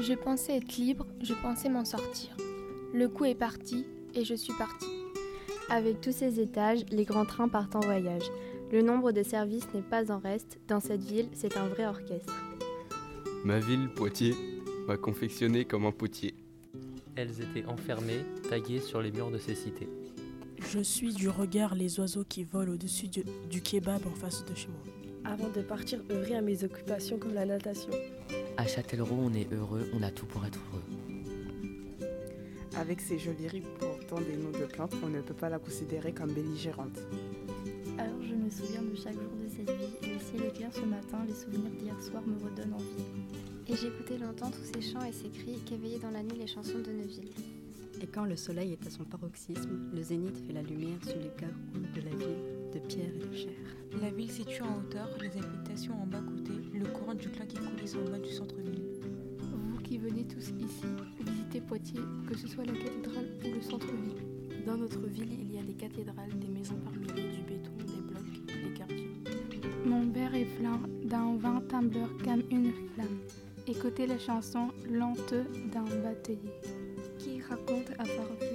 Je pensais être libre, je pensais m'en sortir. Le coup est parti et je suis partie. Avec tous ces étages, les grands trains partent en voyage. Le nombre de services n'est pas en reste. Dans cette ville, c'est un vrai orchestre. Ma ville, Poitiers, m'a confectionné comme un potier. Elles étaient enfermées, taguées sur les murs de ces cités. Je suis du regard les oiseaux qui volent au-dessus du, du kebab en face de chez moi. Avant de partir œuvrer à mes occupations comme la natation. À Châtellerault, on est heureux, on a tout pour être heureux. Avec ces jolies rues portant des noms de plantes, on ne peut pas la considérer comme belligérante. Alors je me souviens de chaque jour de cette vie, et le ciel est clair ce matin, les souvenirs d'hier soir me redonnent envie. Et j'écoutais longtemps tous ces chants et ces cris qu'éveillaient dans la nuit les chansons de Neuville. Et quand le soleil est à son paroxysme, le zénith fait la lumière sur les carreaux de la ville, de pierre et de chair. La ville située en hauteur, les habitations en bas côté, le courant du Clain qui coulisse en bas du centre-ville. Ici, visiter Poitiers, que ce soit la cathédrale ou le centre-ville. Dans notre ville, il y a des cathédrales, des maisons par milliers, du béton, des blocs, des quartiers. Mon père est plein d'un vin timbreur comme une flamme. Écoutez la chanson lente d'un batelier. Qui raconte avoir vu